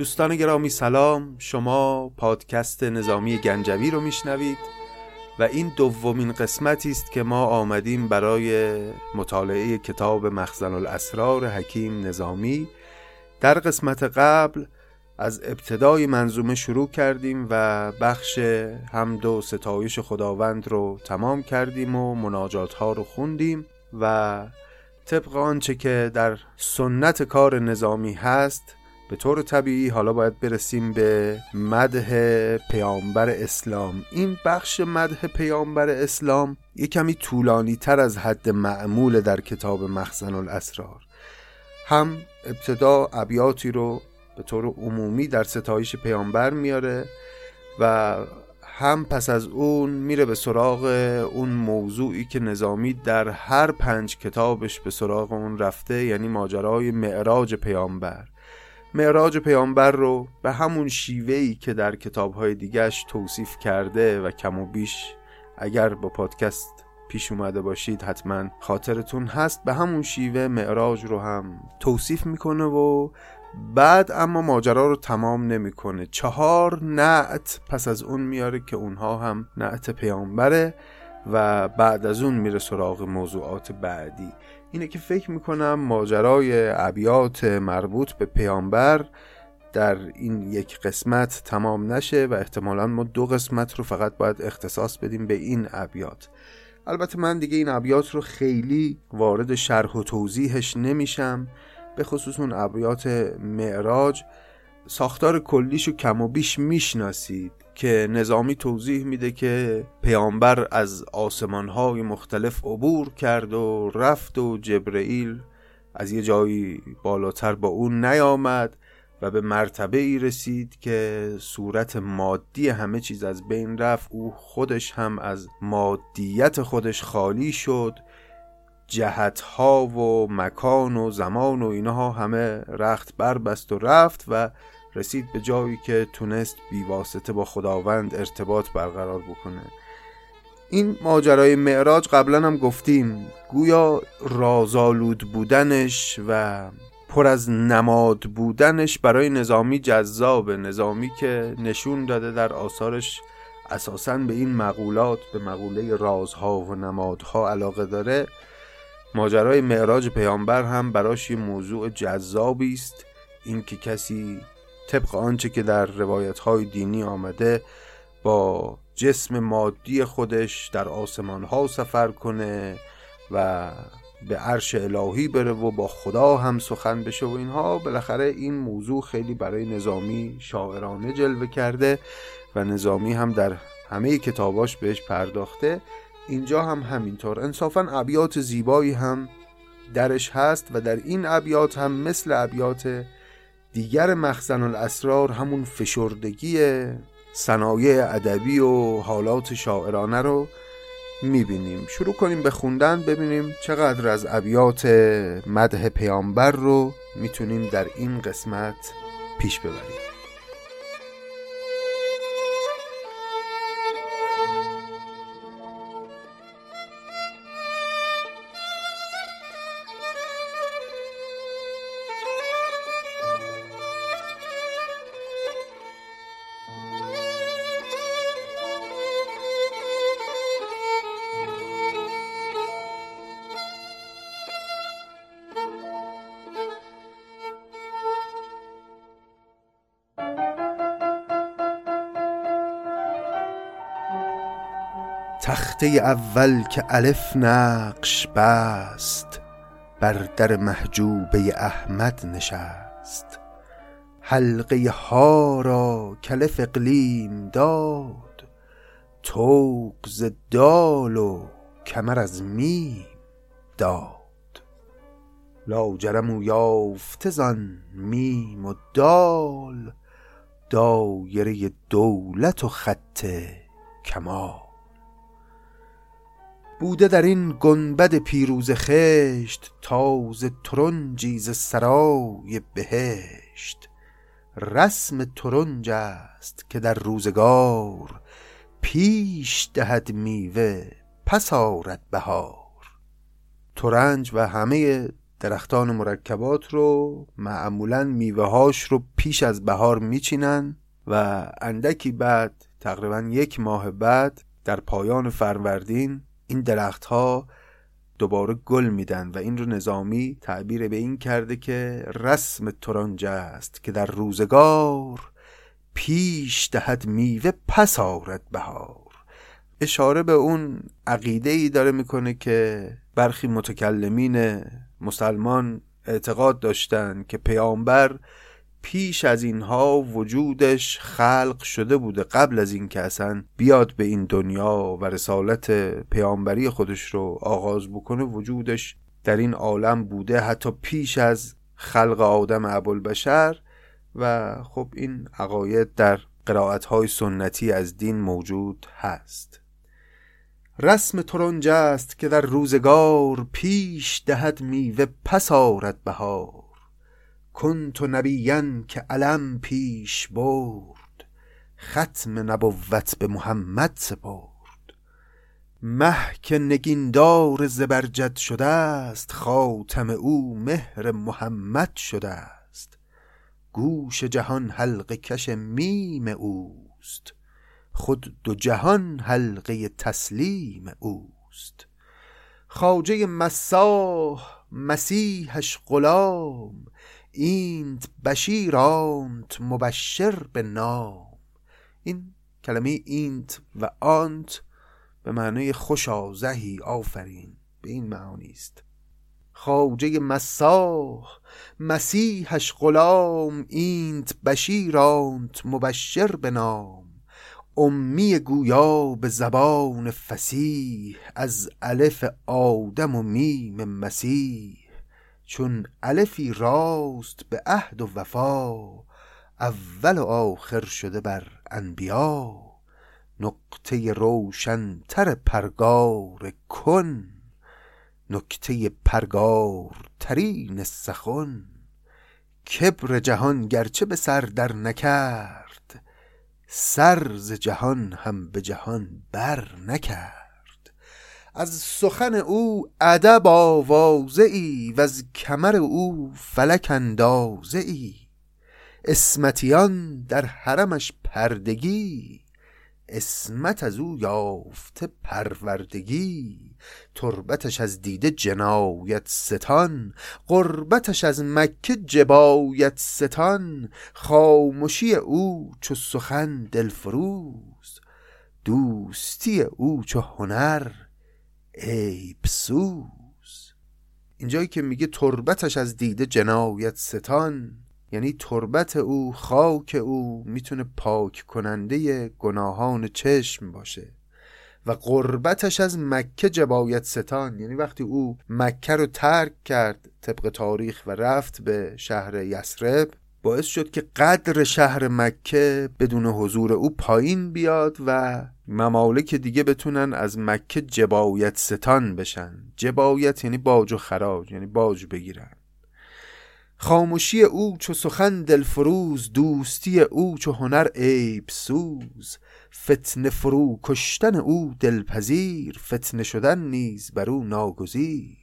دوستان گرامی سلام. شما پادکست نظامی گنجوی رو میشنوید و این دومین قسمتی است که ما آمدیم برای مطالعه کتاب مخزن الاسرار حکیم نظامی. در قسمت قبل از ابتدای منظومه شروع کردیم و بخش حمد و ستایش خداوند رو تمام کردیم و مناجات ها رو خوندیم و طبق آنچه که در سنت کار نظامی هست به طور طبیعی حالا باید برسیم به مده پیامبر اسلام. این بخش مده پیامبر اسلام یه کمی طولانی تر از حد معمول در کتاب مخزن الاسرار. هم ابتدا ابیاتی رو به طور عمومی در ستایش پیامبر میاره و هم پس از اون میره به سراغ اون موضوعی که نظامی در هر پنج کتابش به سراغ اون رفته یعنی ماجرای معراج پیامبر. معراج پیامبر رو به همون شیوهی که در کتابهای دیگش توصیف کرده و کم و بیش اگر با پادکست پیش اومده باشید حتما خاطرتون هست. به همون شیوه معراج رو هم توصیف می‌کنه و بعد اما ماجرا رو تمام نمی‌کنه. چهار نعت پس از اون میاره که اونها هم نعت پیامبره و بعد از اون میره سراغ موضوعات بعدی. اینه که فکر می‌کنم ماجرای ابیات مربوط به پیامبر در این یک قسمت تمام نشه و احتمالا ما دو قسمت رو فقط باید اختصاص بدیم به این ابیات. البته من دیگه این ابیات رو خیلی وارد شرح و توضیحش نمیشم به خصوص اون ابیات معراج. ساختار کلیش رو کم و بیش می‌شناسید. که نظامی توضیح میده که پیامبر از آسمانهای مختلف عبور کرد و رفت و جبرئیل از یه جایی بالاتر با اون نیامد و به مرتبه ای رسید که صورت مادی همه چیز از بین رفت. او خودش هم از مادیت خودش خالی شد. جهتها و مکان و زمان و اینها همه رخت بربست و رفت و رسید به جایی که تونست بیواسطه با خداوند ارتباط برقرار بکنه. این ماجرای معراج قبلا هم گفتیم. گویا رازآلود بودنش و پر از نماد بودنش برای نظامی جذاب نظامی که نشون داده در آثارش اساسا به این مقولات به مقوله رازها و نمادها علاقه داره. ماجرای معراج پیامبر هم براش یه موضوع جذابی است. اینکه کسی طبق آنچه که در روایت های دینی آمده با جسم مادی خودش در آسمان ها سفر کنه و به عرش الهی بره و با خدا هم سخن بشه و اینها بالاخره این موضوع خیلی برای نظامی شاعرانه جلوه کرده و نظامی هم در همه کتاباش بهش پرداخته. اینجا هم همینطور. انصافا ابیات زیبایی هم درش هست و در این ابیات هم مثل ابیات دیگر مخزن الاسرار همون فشردگی صنایع ادبی و حالات شاعرانه رو می‌بینیم. شروع کنیم به خوندن ببینیم چقدر از ابیات مده پیامبر رو می‌تونیم در این قسمت پیش ببریم. تخته اول که الف نقش بست بر در محجوبه احمد نشست. حلقه حا را کالف اقلیم داد طوق ز دال و کمر از میم داد. لاجرم او یافت از آن میم و دال دایره دولت و خط کمال. بوده در این گنبد پیروز خشت تاز ترنجی ز سرای بهشت. رسم ترنج است که در روزگار پیش دهد میوه پس آرد بهار. ترنج و همه درختان مرکبات رو معمولا میوه هاش رو پیش از بهار میچینن و اندکی بعد تقریبا یک ماه بعد در پایان فروردین این درختها دوباره گل میدن و این رو نظامی تعبیر به این کرده که رسم ترانجه است که در روزگار پیش دهد میوه پس آرد بهار. اشاره به اون عقیده ای داره می‌کنه که برخی متکلمین مسلمان اعتقاد داشتن که پیامبر پیش از اینها وجودش خلق شده بوده قبل از اینکه اصلا بیاد به این دنیا و رسالت پیامبری خودش رو آغاز بکنه وجودش در این عالم بوده حتی پیش از خلق آدم ابوالبشر. و خب این عقاید در قرائت های سنتی از دین موجود هست. رسم ترنج است که در روزگار پیش دهد میوه پس آرد بهار. کنت نبیین که علم پیش برد ختم نبوت به محمد سپرد. مه که نگیندار زبرجد شده است خاتم او مهر محمد شده است گوش جهان حلقه کش میم اوست خود دو جهان حلقه تسلیم اوست. خواجه مساح مسیحش غلام اینت بشیرانت مبشر به نام. این کلمه اینت و آنت به معنای خوش آزهی آفرین. به این معانی است. خواجه مساح مسیحش غلام اینت بشیرانت مبشر به نام. امی گویا به زبان فسیح از الف آدم و میم مسیح. چون الفی راست به عهد و وفا اول و آخر شده بر انبیا. نقطه روشنتر پرگار کن نکته پرگار ترین سخن. کبر جهان گرچه به سر در نکرد سر ز جهان هم به جهان بر نکرد. از سخن او ادب آوازه ای و از کمر او فلک اندازه ای اسمتیان در حرمش پردگی اسمت از او یافته پروردگی. تربتش از دیده جنایت ستان قربتش از مکه جبایت ستان. خاموشی او چو سخن دلفروز دوستی او چو هنر. عیب سوز اینجایی که میگه تربتش از دیده جنایت ستان یعنی تربت او خاک او می‌تونه پاک کننده گناهان چشم باشه. و قربتش از مکه جبایت ستان. یعنی وقتی او مکه رو ترک کرد طبق تاریخ و رفت به شهر یسرب باعث شد که قدر شهر مکه بدون حضور او پایین بیاد و ممالک دیگه بتونن از مکه جبایت ستان بشن. جبایت یعنی باج و خراج یعنی باج بگیرن. خاموشی او چو سخن دلفروز دوستی او چو هنر عیب سوز. فتن فرو کشتن او دلپذیر فتنه شدن نیز بر او ناگزیر.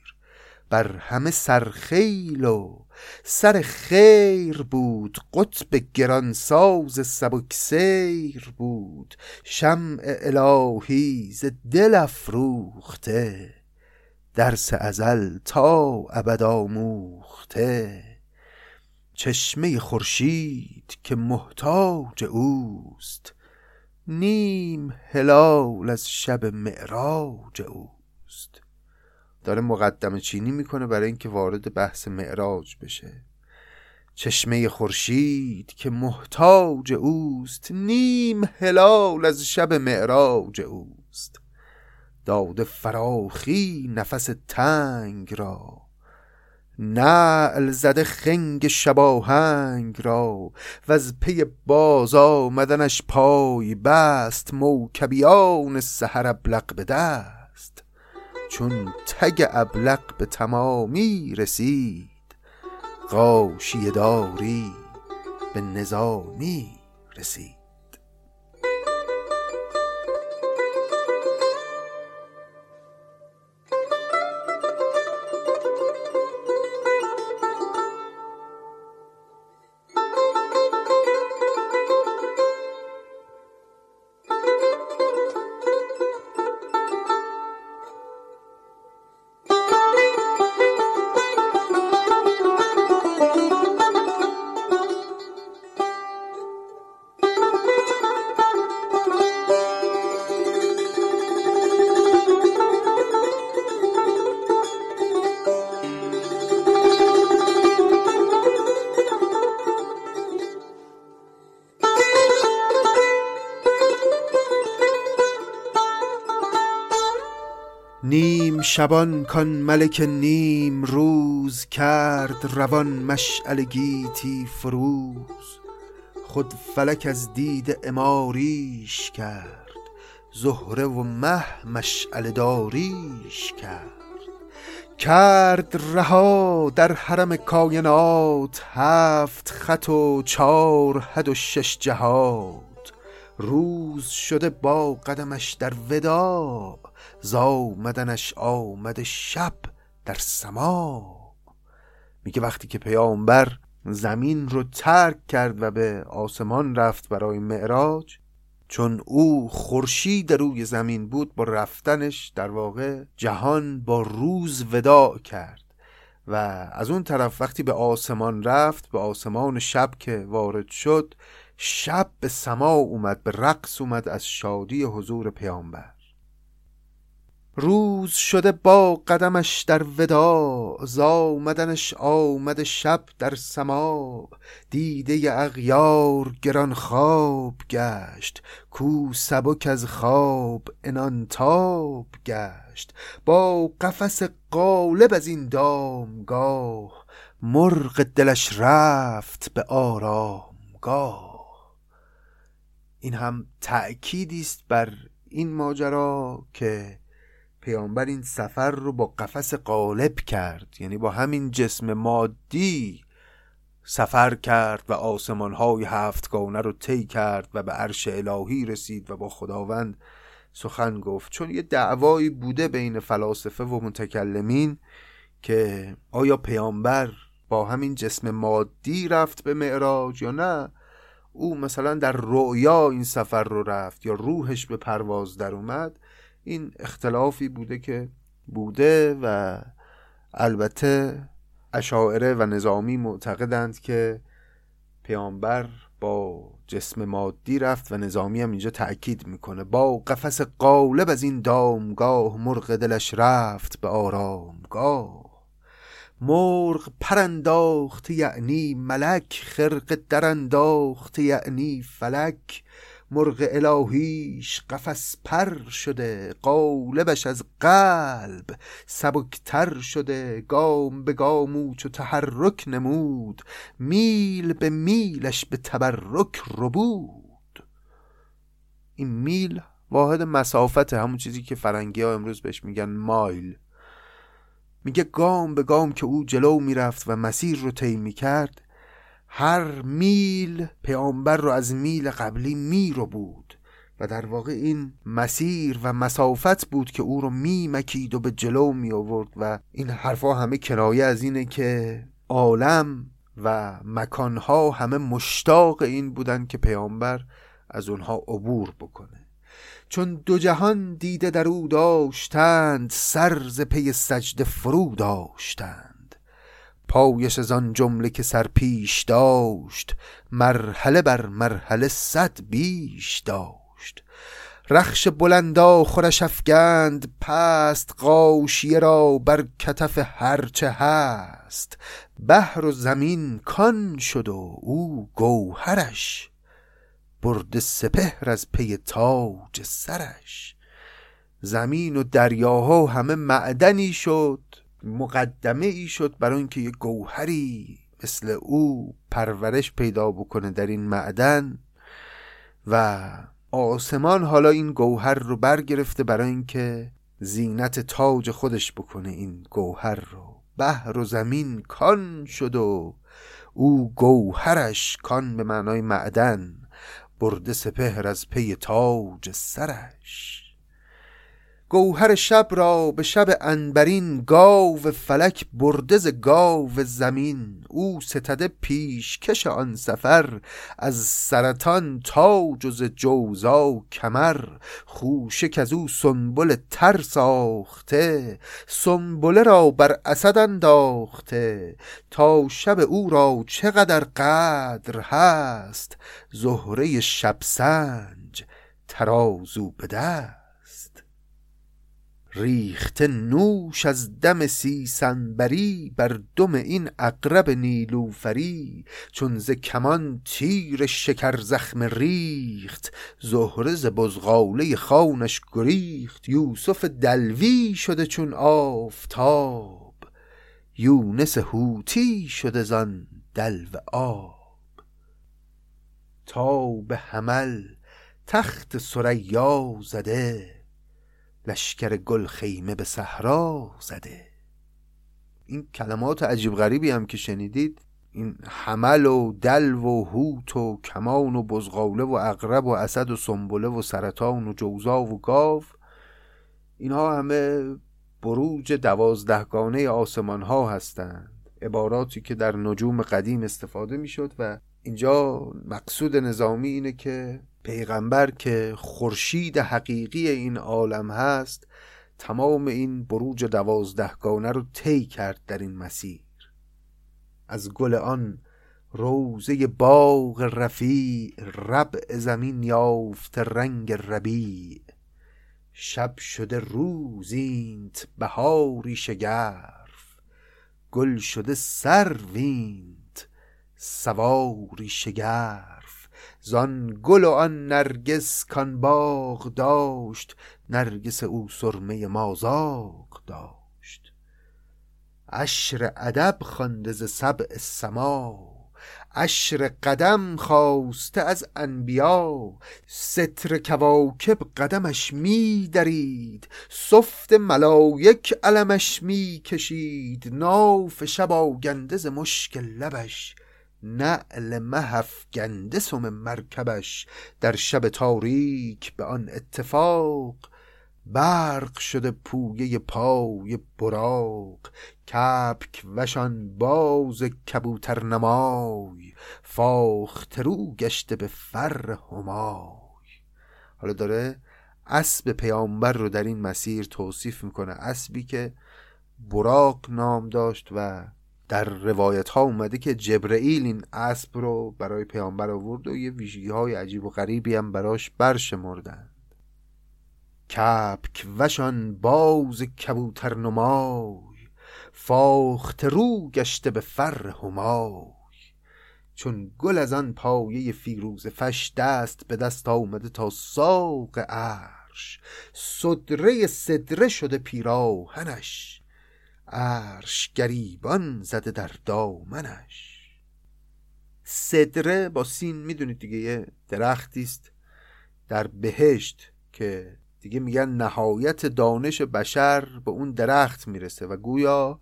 بر همه سرخیل و سر خیر بود قطب گرانساز سبک سیر بود. شمع الهی ز دل افروخته درس ازل تا ابد آموخته. چشمه خورشید که محتاج اوست نیم هلال از شب معراج اوست. داره مقدم چینی می‌کنه برای اینکه وارد بحث معراج بشه. چشمه خورشید که محتاج اوست نیم هلال از شب معراج اوست. داده فراخی نفس تنگ را نعل زده خنگ شباهنگ را. و از پی باز آمدنش پای بست موکبیان سهر ابلق به چون تگ ابلق به تمامی رسید غاشیه داری به نظامی رسید. شبان کان ملک نیم روز کرد روان مشعل گیتی فروز. خود فلک از دید اماریش کرد زهره و مه مشعل داریش کرد. کرد رها در حرم کاینات هفت خط و چار حد و شش جهات. روز شده با قدمش در ودا زامدنش آمد شب در سما. میگه وقتی که پیامبر زمین رو ترک کرد و به آسمان رفت برای معراج چون او خورشید روی زمین بود با رفتنش در واقع جهان با روز وداع کرد. و از اون طرف وقتی به آسمان رفت به آسمان شب که وارد شد شب به سما اومد به رقص اومد از شادی حضور پیامبر. روز شده با قدمش در ودا زامدنش آمد شب در سما. دیده اغیار گران خواب گشت کو سبک از خواب انان تاب گشت. با قفس قالب از این دامگاه مرغ دلش رفت به آرامگاه. این هم تأکیدی است بر این ماجرا که پیامبر این سفر رو با قفس قالب کرد. یعنی با همین جسم مادی سفر کرد و آسمان های هفتگانه رو طی کرد و به عرش الهی رسید و با خداوند سخن گفت. چون یه دعوایی بوده بین فلاسفه و متکلمین که آیا پیامبر با همین جسم مادی رفت به معراج یا نه او مثلا در رؤیا این سفر رو رفت یا روحش به پرواز در اومد این اختلافی بوده که بوده و البته اشاعره و نظامی معتقدند که پیامبر با جسم مادی رفت و نظامی هم اینجا تأکید می‌کنه. با قفس قالب از این دامگاه مرغ دلش رفت به آرامگاه. مرغ پرانداخت یعنی ملک خرق درانداخت یعنی فلک. مرغ الهیش قفس پر شده قالبش از قلب سبکتر شده. گام به گام چو تحرک نمود میل به میلش به تبرک ربود. این میل واحد مسافت همون چیزی که فرنگی ها امروز بهش میگن مایل. میگه گام به گام که او جلو می‌رفت و مسیر رو طی می‌کرد هر میل پیامبر رو از میل قبلی می رو بود و در واقع این مسیر و مسافت بود که او رو می مکید و به جلو می آورد و این حرفها همه کنایه از اینه که عالم و مکانها همه مشتاق این بودن که پیامبر از اونها عبور بکنه. چون دو جهان دیده در او داشتند سر ز پی سجده فرو داشتند. پایش از آن جمله که سر پیش داشت مرحله بر مرحله صد بیش داشت. رخش بلندا خورش افگند پست قاشیه را بر کتف هرچه هست. بحر و زمین کان شد و او گوهرش برد سپهر از پی تاج سرش. زمین و دریاها همه معدنی شد مقدمه ای شد برای اینکه یه گوهری مثل او پرورش پیدا بکنه در این معدن و آسمان حالا این گوهر رو برگرفته برای اینکه زینت تاج خودش بکنه این گوهر رو. بحر و زمین کان شد و او گوهرش کان به معنای معدن. برده سپهر از پی تاج سرش. گوهر شب را به شب انبرین گاو فلک بردز گاو زمین. او ستده پیشکش آن سفر از سرطان تاج و ز جوزا کمر. خوشک از او سنبل تر ساخته سنبله را بر اسد انداخته. تا شب او را چقدر قدر هست زهره شب سنج ترازو به ریخته نوش از دم سیسنبری بر دم این اقرب نیلوفری چون ز کمان تیر شکر زخم ریخت زهره ز بزغاله خانش گریخت یوسف دلوی شده چون آفتاب یونس هوتی شده زان دلو آب. تا به حمل تخت سریا زده لشکر گل خیمه به صحرا زده. این کلمات عجیب غریبی هم که شنیدید این حمل و دلو و هوت و کمان و بزغاله و اقرب و اسد و سنبله و سرطان و جوزا و گاو اینها همه بروج دوازدهگانه آسمان ها هستند. عباراتی که در نجوم قدیم استفاده می‌شد و اینجا مقصود نظامی اینه که پیغمبر که خورشید حقیقی این عالم هست تمام این بروج دوازدهگانه رو طی کرد در این مسیر. از گل آن روزه باغ رفیع ربع زمین یافت رنگ ربیع. شب شده روزینت بهاری شگرف گل شده سروینت سواری شگرف. زان گل و آن نرگس کان باغ داشت نرگس او سرمه مازاق داشت. عشر ادب خوانده ز سبع سما عشر قدم خواسته از انبیا. ستر کواکب قدمش می درید صفت ملایک علمش می کشید. ناف شب آگنده ز مشک لبش نعل محف گنده سم مرکبش در شب تاریک به آن اتفاق برق شده پویه پای براق کپک وشان باز کبوتر نمای فاخته رو گشته به فر همای. حالا داره اسب پیامبر رو در این مسیر توصیف می‌کنه اسبی که براق نام داشت و در روایت ها اومده که جبرئیل این اسب رو برای پیامبر آورد و یه ویژگی های عجیب و غریبی هم براش برشمردن کپک وشان باز کبوتر نمای فاخت رو گشته به فر همای. چون گل از آن پایه فیروز فش دست به دست آمده تا ساق عرش صدره صدره شده پیراهنش. عرش گریبان زده در دامنش. صدره با سین می‌دونید دیگه یه درختی است در بهشت که دیگه میگن نهایت دانش بشر به اون درخت می‌رسه و گویا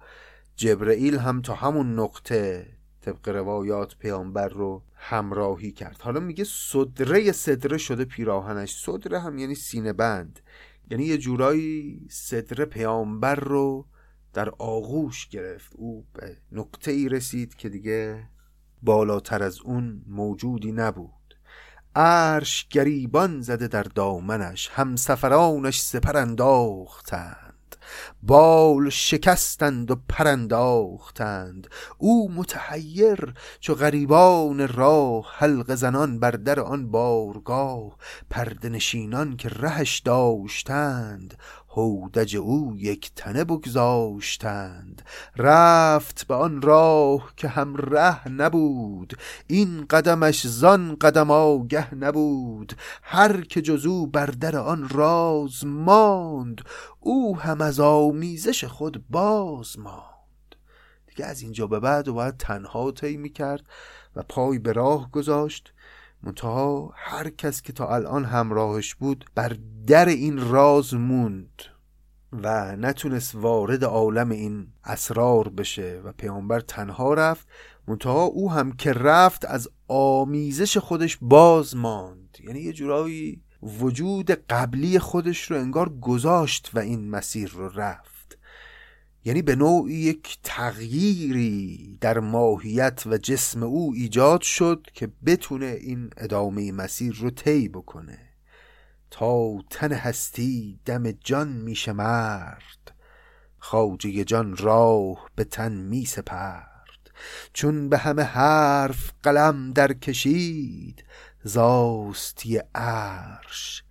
جبرئیل هم تا همون نقطه طبق روایات پیامبر رو همراهی کرد. حالا میگه صدره صدره شده پیراهنش. صدره هم یعنی سینه بند. یعنی یه جورایی صدره پیامبر رو در آغوش گرفت. او به نقطه ای رسید که دیگه بالاتر از اون موجودی نبود. عرش گریبان زده در دامنش همسفرانش سپر انداختند بال شکستند و پرنداختند او متحیر چو غریبان راه حلق زنان بر در آن بارگاه. پرده نشینان که رهش داشتند. هودج او یک تنه بگذاشتند. رفت به آن راه که هم ره نبود. این قدمش زان قدم آگه نبود. هر که جز او بر در آن راز ماند او هم از آمیزش خود باز ماند. دیگه از اینجا به بعد باید تنها طی می‌کرد و پای به راه گذاشت. منتها هر کس که تا الان همراهش بود بر در این راز موند و نتونست وارد عالم این اسرار بشه و پیامبر تنها رفت. منتها او هم که رفت از آمیزش خودش باز ماند. یعنی یه جورایی وجود قبلی خودش رو انگار گذاشت و این مسیر رو رفت. یعنی به نوعی یک تغییری در ماهیت و جسم او ایجاد شد که بتونه این ادامه مسیر رو طی بکنه. تا تن هستی دم جان میشه مرد خواجه جان راه به تن می سپرد. چون به همه حرف قلم در کشید زاستی عرش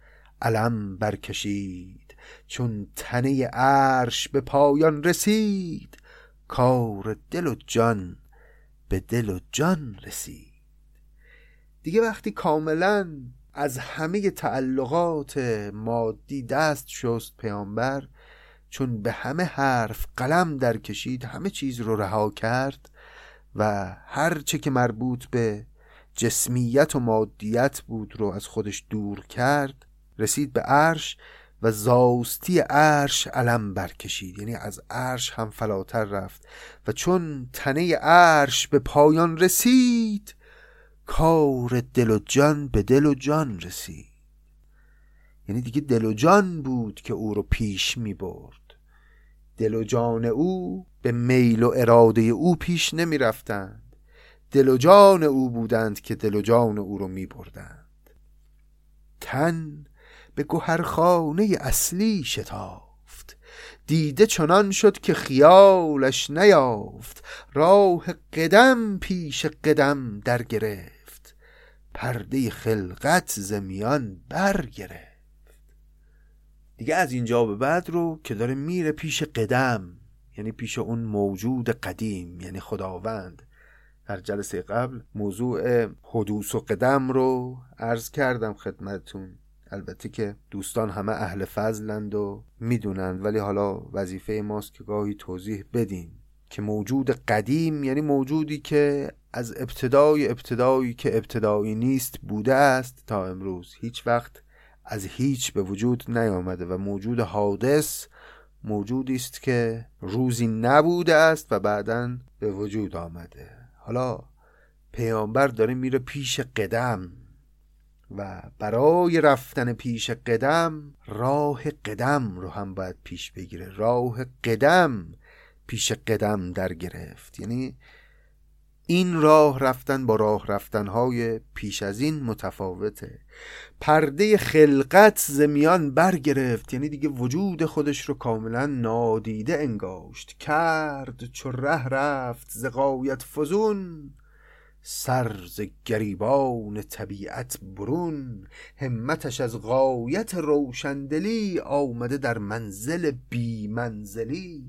علم برکشید. چون تنه عرش به پایان رسید کار دل و جان به دل و جان رسید. دیگه وقتی کاملا از همه تعلقات مادی دست شست پیامبر چون به همه حرف قلم در کشید همه چیز رو رها کرد و هر چه که مربوط به جسمیت و مادیت بود رو از خودش دور کرد رسید به عرش و زاستی عرش علم برکشید. یعنی از عرش هم فلاتر رفت. و چون تنه عرش به پایان رسید کار دل و جان به دل و جان رسید. یعنی دیگه دل و جان بود که او رو پیش می برد. دل و جان او به میل و اراده او پیش نمی رفتند. دل و جان او بودند که دل و جان او رو می بردند. تن به گوهرخانه اصلی شتافت. دیده چنان شد که خیالش نیافت. راه قدم پیش قدم در گرفت. پرده خلقت زمیان برگرفت دیگه از اینجا به بعد رو که داره میره پیش قدم یعنی پیش اون موجود قدیم یعنی خداوند. در جلسه قبل موضوع حدوث و قدم رو عرض کردم خدمتون البته که دوستان همه اهل فضلند و می‌دونند ولی حالا وظیفه ماست که گاهی توضیح بدیم که موجود قدیم یعنی موجودی که از ابتدای ابتدایی که ابتدایی نیست بوده است تا امروز. هیچ وقت از هیچ به وجود نیامده و موجود حادث موجودی است که روزی نبوده است و بعدا به وجود آمده. حالا پیامبر داره میره پیش قدم. و برای رفتن پیش قدم راه قدم رو هم باید پیش بگیره. راه قدم پیش قدم در گرفت. یعنی این راه رفتن با راه رفتنهای پیش از این متفاوته. پرده خلقت زمیان برگرفت. یعنی دیگه وجود خودش رو کاملا نادیده انگاشت. کرد چو ره رفت زقایت فزون. سر ز گریبان طبیعت برون همتش از غایت روشندلی آمده در منزل بی منزلی.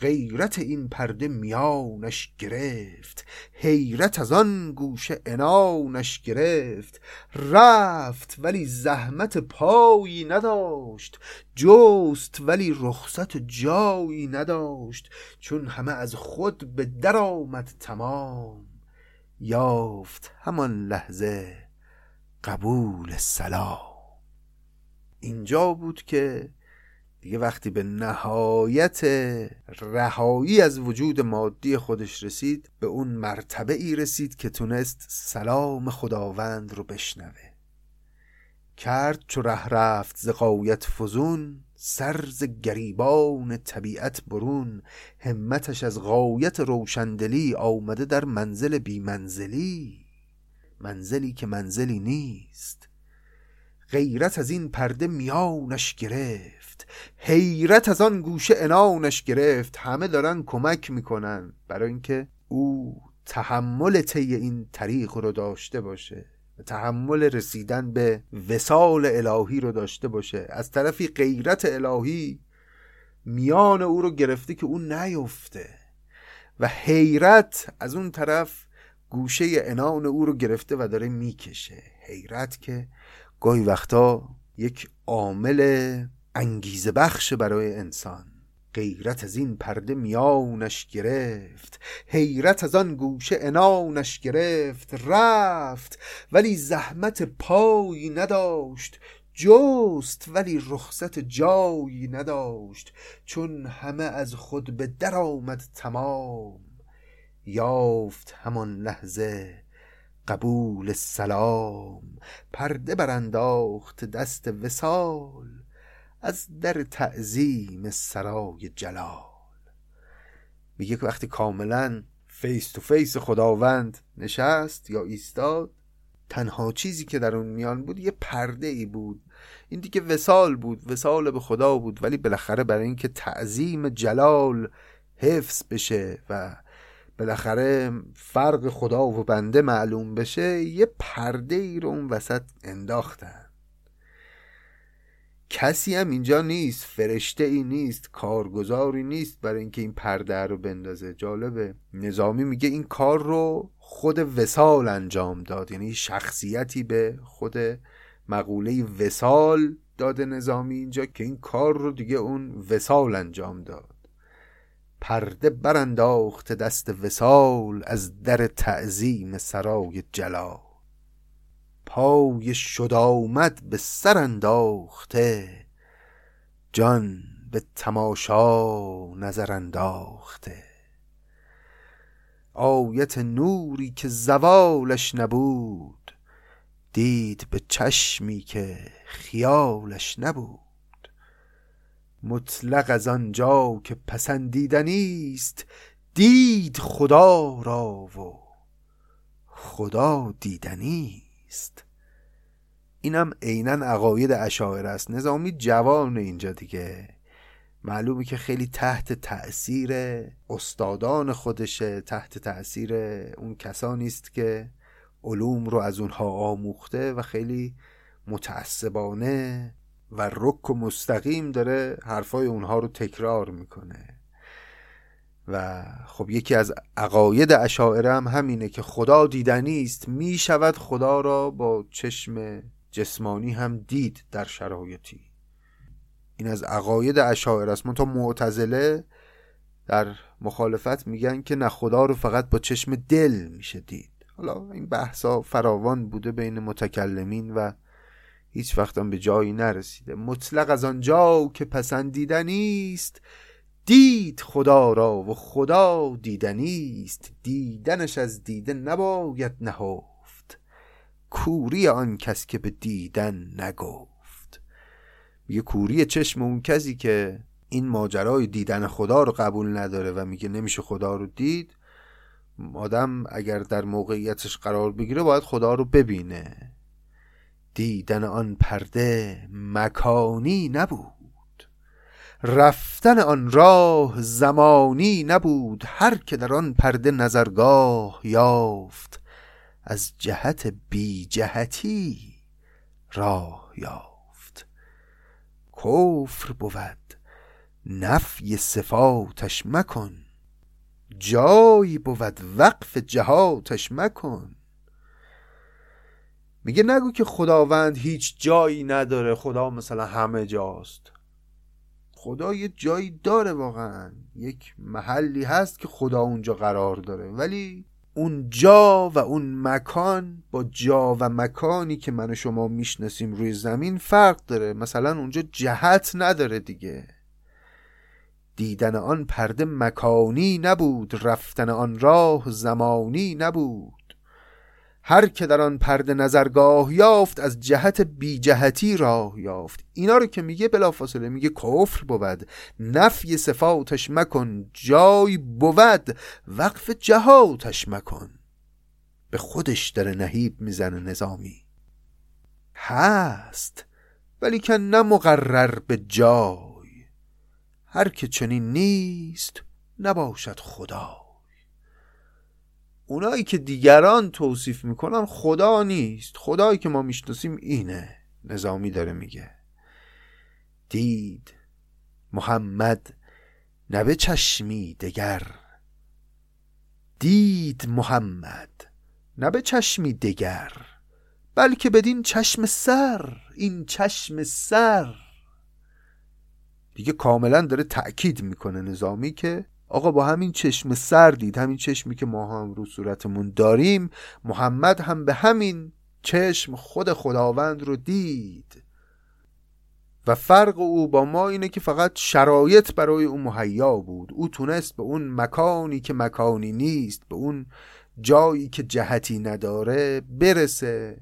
غیرت این پرده میانش گرفت حیرت از آن گوشه انانش گرفت. رفت ولی زحمت پایی نداشت جست ولی رخصت جایی نداشت. چون همه از خود به در آمد تمام یافت همان لحظه قبول سلام اینجا بود که دیگه وقتی به نهایت رهایی از وجود مادی خودش رسید به اون مرتبه ای رسید که تونست سلام خداوند رو بشنوه. کرد چو ره رفت ز فزون سر ز گریبان طبیعت برون همتش از غایت روشندلی آمده در منزل بی منزلی. منزلی که منزلی نیست. غیرت از این پرده میانش گرفت. حیرت از آن گوشه انانش گرفت. همه دارن کمک می‌کنن. برای اینکه او تحمل طی این طریق رو داشته باشه. تحمل رسیدن به وسال الهی رو داشته باشه. از طرفی غیرت الهی میان او رو گرفته که او نیفته. و حیرت از اون طرف گوشه انان او رو گرفته و داره می‌کشه. حیرت که گاهی وقتا یک عامل انگیزه بخش برای انسان. غیرت از این پرده میانش گرفت حیرت از آن گوشه انانش گرفت رفت ولی زحمت پایی نداشت جست ولی رخصت جایی نداشت چون همه از خود به در آمد تمام. یافت همان لحظه قبول سلام پرده برانداخت دست وصال از در تعظیم سرای جلال. میگه که وقتی کاملا face to face خداوند نشست یا ایستاد تنها چیزی که در اون میان بود یه پرده ای بود. این دیگه وصال بود وصال به خدا بود ولی بالاخره برای اینکه تعظیم جلال حفظ بشه و بالاخره فرق خدا و بنده معلوم بشه یه پرده ای رو اون وسط انداختن. کسی هم اینجا نیست فرشته ای نیست کارگزاری نیست برای اینکه این پرده رو بندازه. جالبه. نظامی میگه این کار رو خود وسال انجام داد. یعنی شخصیتی به خود مقوله وسال داده نظامی اینجا که این کار رو دیگه اون وسال انجام داد. پرده برانداخته دست وسال از در تعظیم سرای جلال. پای شد آمد به سر انداخته جان به تماشا نظر انداخته. آیت نوری که زوالش نبود دید به چشمی که خیالش نبود. مطلق از آنجا که پسندیدنیست دید خدا را و خدا دیدنی. است اینم عینا عقاید اشاعر است. نظامی جوان اینجا دیگه. معلومه که خیلی تحت تأثیر استادان خودشه تحت تأثیر اون کسانی است که علوم رو از اونها آموخته و خیلی متعصبانه و رک و مستقیم داره حرفای اونها رو تکرار می‌کنه. و خب یکی از عقاید اشاعره هم همینه که خدا دیدنی است. می شود خدا را با چشم جسمانی هم دید در شرایطی. این از عقاید اشاعره است. تا معتزله در مخالفت میگن که نه خدا رو فقط با چشم دل میشه دید. حالا این بحثا فراوان بوده بین متکلمین و هیچ وقت هم به جایی نرسیده. مطلق از آنجا که پسندیدنی است دید خدا را و خدا دیدنی است. دیدنش از دیده نباید نهفت. کوری آن کس که به دیدن نگفت. میگه کوری چشم اون کسی که این ماجرای دیدن خدا رو قبول نداره و میگه نمیشه خدا رو دید. آدم اگر در موقعیتش قرار بگیره باید خدا رو ببینه. دیدن آن پرده مکانی نبود. رفتن آن راه زمانی نبود هر که در آن پرده نظرگاه یافت از جهت بی جهتی راه یافت. کفر بود. نفی صفاتش مکن. جایی بود وقف جهاتش مکن. میگه نگو که خداوند هیچ جایی نداره. خدا مثلا همه جاست. خدا یه جایی داره واقعا. یک محلی هست که خدا اونجا قرار داره. ولی اون جا و اون مکان با جا و مکانی که من و شما می‌شناسیم روی زمین فرق داره. مثلا اونجا جهت نداره دیگه. دیدن آن پرده مکانی نبود. رفتن آن راه زمانی نبود. هر که در آن پرده نظرگاه یافت از جهت بی جهتی راه یافت. اینا رو که میگه بلافاصله میگه کفر بود. نفی صفاتش مکن جای بود. وقف جهاتش مکن. به خودش داره نهیب می‌زنه نظامی. هست ولی که نه مقرر به جای. هر که چنین نیست نباشد خدا اونایی که دیگران توصیف می‌کنن خدا نیست. خدایی که ما می‌شناسیم اینه. نظامی داره میگه. دید محمد نبه چشمی دگر. دید محمد نبه چشمی دگر بلکه بدین چشم سر این چشم سر. دیگه کاملا داره تأکید می‌کنه نظامی که آقا با همین چشم سر دید همین چشمی که ما هم رو صورتمون داریم محمد هم به همین چشم خود خداوند رو دید. و فرق او با ما اینه که فقط شرایط برای او مهیا بود. او تونست به اون مکانی که مکانی نیست به اون جایی که جهتی نداره برسه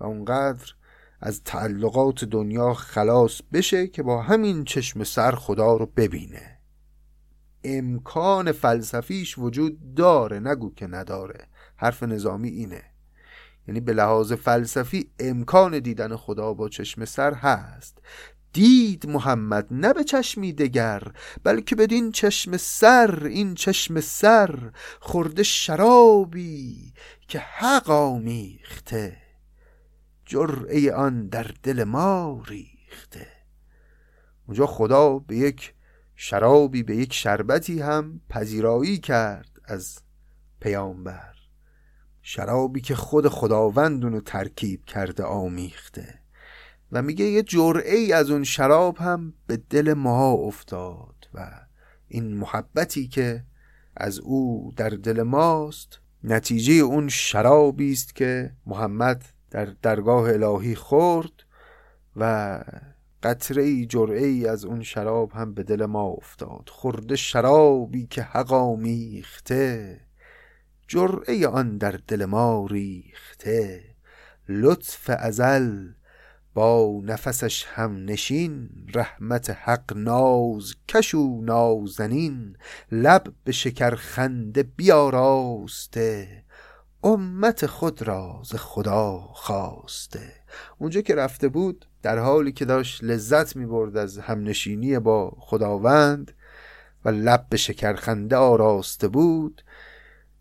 و اونقدر از تعلقات دنیا خلاص بشه که با همین چشم سر خدا رو ببینه. امکان فلسفیش وجود داره. نگو که نداره. حرف نظامی اینه. یعنی به لحاظ فلسفی امکان دیدن خدا با چشم سر هست. دید محمد نه به چشمی دگر بلکه بدین چشم سر این چشم سر خورده شرابی که حق آمیخته. جرعه آن در دل ما ریخته. اونجا خدا به یک شرابی به یک شربتی هم پذیرایی کرد از پیامبر. شرابی که خود خداوند اونو ترکیب کرده آمیخته و میگه یه جرعه ای از اون شراب هم به دل ما افتاد و این محبتی که از او در دل ماست نتیجه اون شرابی است که محمد در درگاه الهی خورد و قطره ای جرعه ای از اون شراب هم به دل ما افتاد. خورده شرابی که حق آمیخته جرعه آن در دل ما ریخته. لطف ازل با نفسش هم نشین رحمت حق ناز کشو نازنین. لب به شکر خنده بیاراسته امت خود را ز خدا خواسته. اونجا که رفته بود در حالی که داشت لذت می برد از همنشینی با خداوند و لب به شکرخنده آراسته بود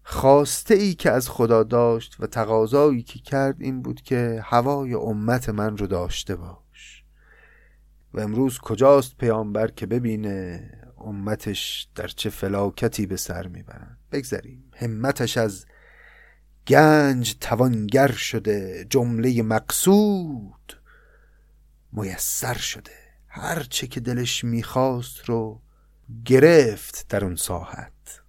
خواسته ای که از خدا داشت و تقاضایی که کرد این بود که هوای امت من رو داشته باش. و امروز کجاست پیامبر که ببینه امتش در چه فلاکتی به سر می‌برن بگذریم. همتش از گنج توانگر شده جمله مقصود. میسر شده هر چه که دلش می‌خواست رو گرفت در اون ساحت.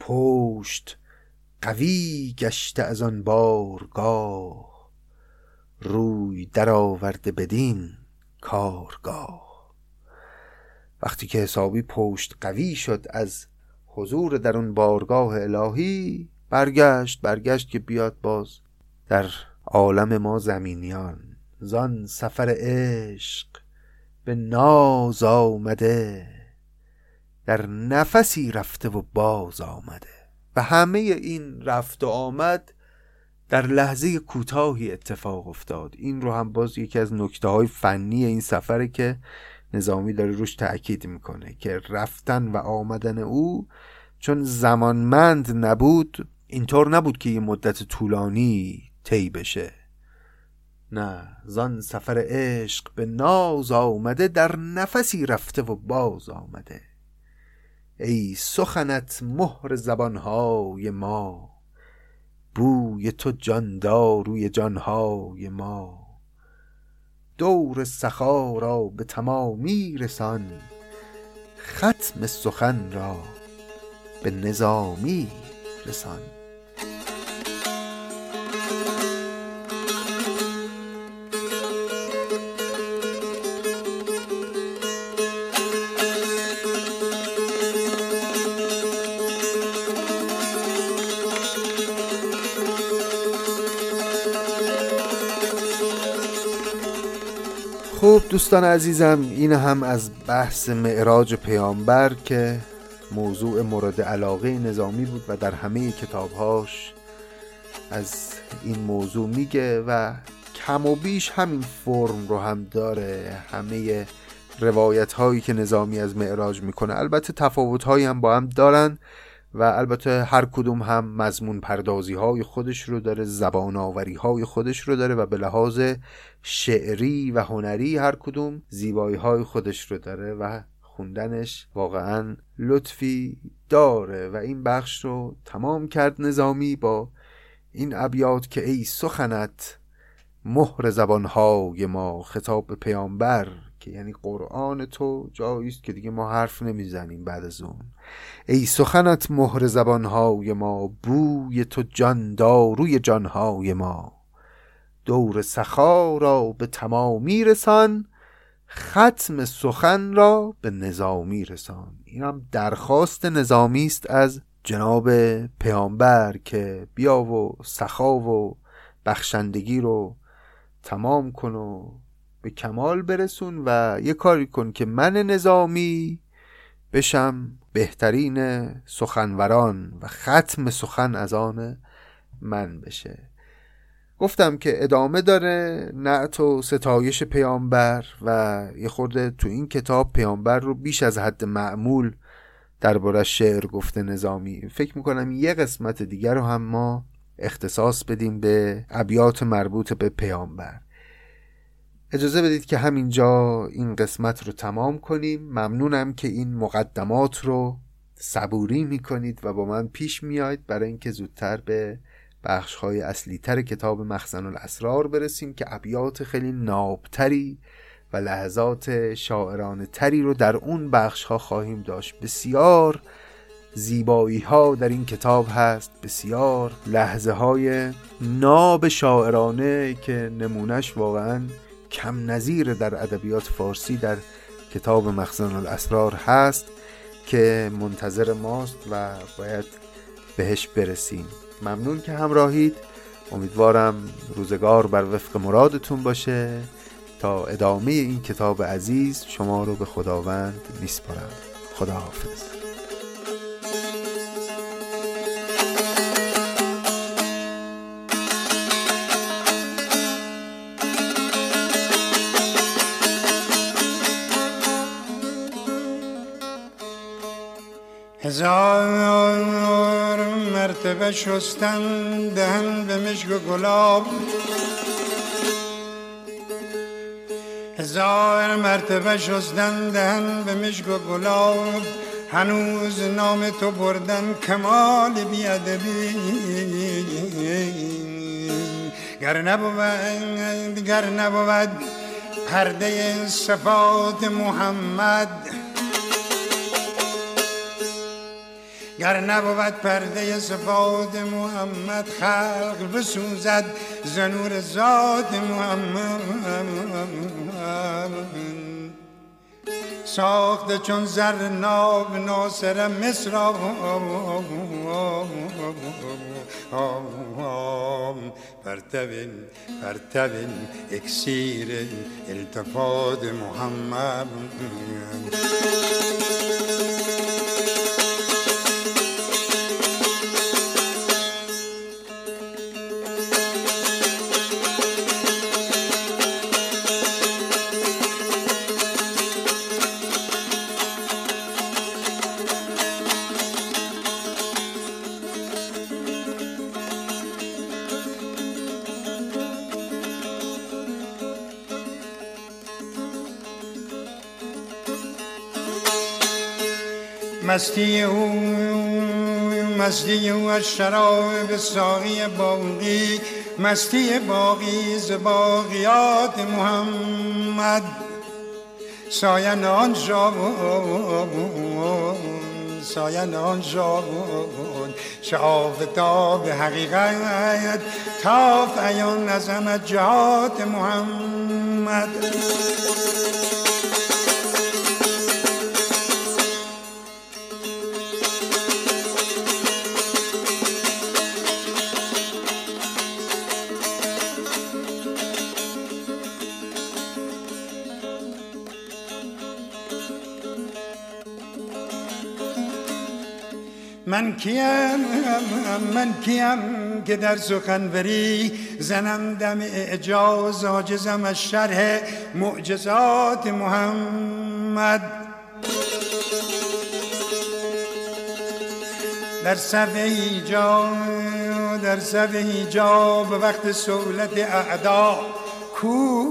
پشت قوی گشته از آن بارگاه روی درآورده بدین کارگاه. وقتی که حسابی پشت قوی شد از حضور در اون بارگاه الهی برگشت برگشت که بیاد باز. در عالم ما زمینیان زان سفر عشق به ناز آمده. در نفسی رفته و باز آمده. و همه این رفت و آمد در لحظه کوتاهی اتفاق افتاد. این رو هم باز یکی از نکته های فنی این سفره که نظامی داره روش تأکید می‌کنه که رفتن و آمدن او چون زمانمند نبود اینطور نبود که یه مدت طولانی طی بشه. نه زان سفر عشق به ناز آمده در نفسی رفته و باز آمده. ای سخنت مهر زبانهای ما بوی تو جانداروی جانهای ما. دور سخا را به تمامی رسان ختم سخن را به نظامی رسان. خب دوستان عزیزم این هم از بحث معراج پیامبر که موضوع مورد علاقه نظامی بود و در همه کتابهاش از این موضوع میگه و کم و بیش همین فرم رو هم داره. همه روایت هایی که نظامی از معراج می‌کنه البته تفاوت هایی هم با هم دارن. و البته هر کدوم هم مضمون پردازی های خودش رو داره زبان آوری های خودش رو داره و به لحاظ شعری و هنری هر کدوم زیبایی های خودش رو داره و خوندنش واقعا لطفی داره و این بخش رو تمام کرد نظامی با این ابیات که ای سخنت مهر زبانهای ما خطاب پیامبر. که یعنی قرآن تو جایی است که دیگه ما حرف نمی‌زنیم بعد از اون. ای سخنت مهر زبانهای ما بوی تو جان داروی جانهای ما. دور سخا را به تمامی رسان ختم سخن را به نظامی رسان. این هم درخواست نظامی است از جناب پیامبر که بیا و سخا و بخشندگی رو تمام کن و به کمال برسون و یه کاری کن که من نظامی بشم بهترین سخنوران و ختم سخن از آن من بشه. گفتم که ادامه داره نعت و ستایش پیامبر و یه خورده تو این کتاب پیامبر رو بیش از حد معمول درباره شعر گفته نظامی. فکر می‌کنم یه قسمت دیگر رو هم ما اختصاص بدیم به ابیات مربوط به پیامبر. اجازه بدید که همینجا این قسمت رو تمام کنیم. ممنونم که این مقدمات رو صبوری می‌کنید و با من پیش میاید برای اینکه زودتر به بخش های اصلی تر کتاب مخزن الاسرار برسیم که ابیات خیلی نابتری و لحظات شاعرانه تری رو در اون بخش ها خواهیم داشت. بسیار زیبایی ها در این کتاب هست. بسیار لحظه های ناب شاعرانه که نمونش واقعا کم نظیر در ادبیات فارسی در کتاب مخزن الاسرار هست که منتظر ماست و باید بهش برسیم. ممنون که همراهید. امیدوارم روزگار بر وفق مرادتون باشه. تا ادامه این کتاب عزیز شما رو به خداوند میسپارم. خداحافظ. هزار مرتبه شستن دهن به مشک و گلاب. هزار مرتبه شستن دهن به مشک و گلاب. هنوز نام تو بردن کمال بیادبی. گر نبود گر نبود پرده صفات محمد گر نبود پرده صفات محمد خلق بسوزد زنور ذات محمد ساخته چون زر ناب ناصر مصر پرتبن پرتبن اکسیر التفات محمد مستی او مستی او از شراب ساقی باقی مستی باقی ز باقیات محمد. ساین آن جابون ساین آن چه آفتاب حقیقت تاف ایان نظمت جهات محمد. من کیم من کیم که در سخنوری زنم دم اعجاز آجزم از شرح معجزات محمد. در صف ایجاب در صف ایجاب وقت سولت اعدا کو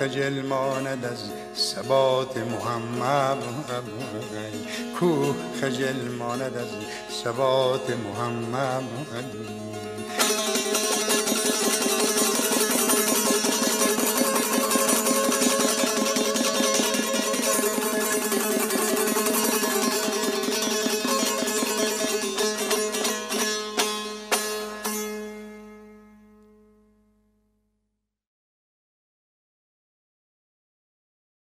خجل ماند از ثبات محمد. کو خجل ماند از ثبات محمد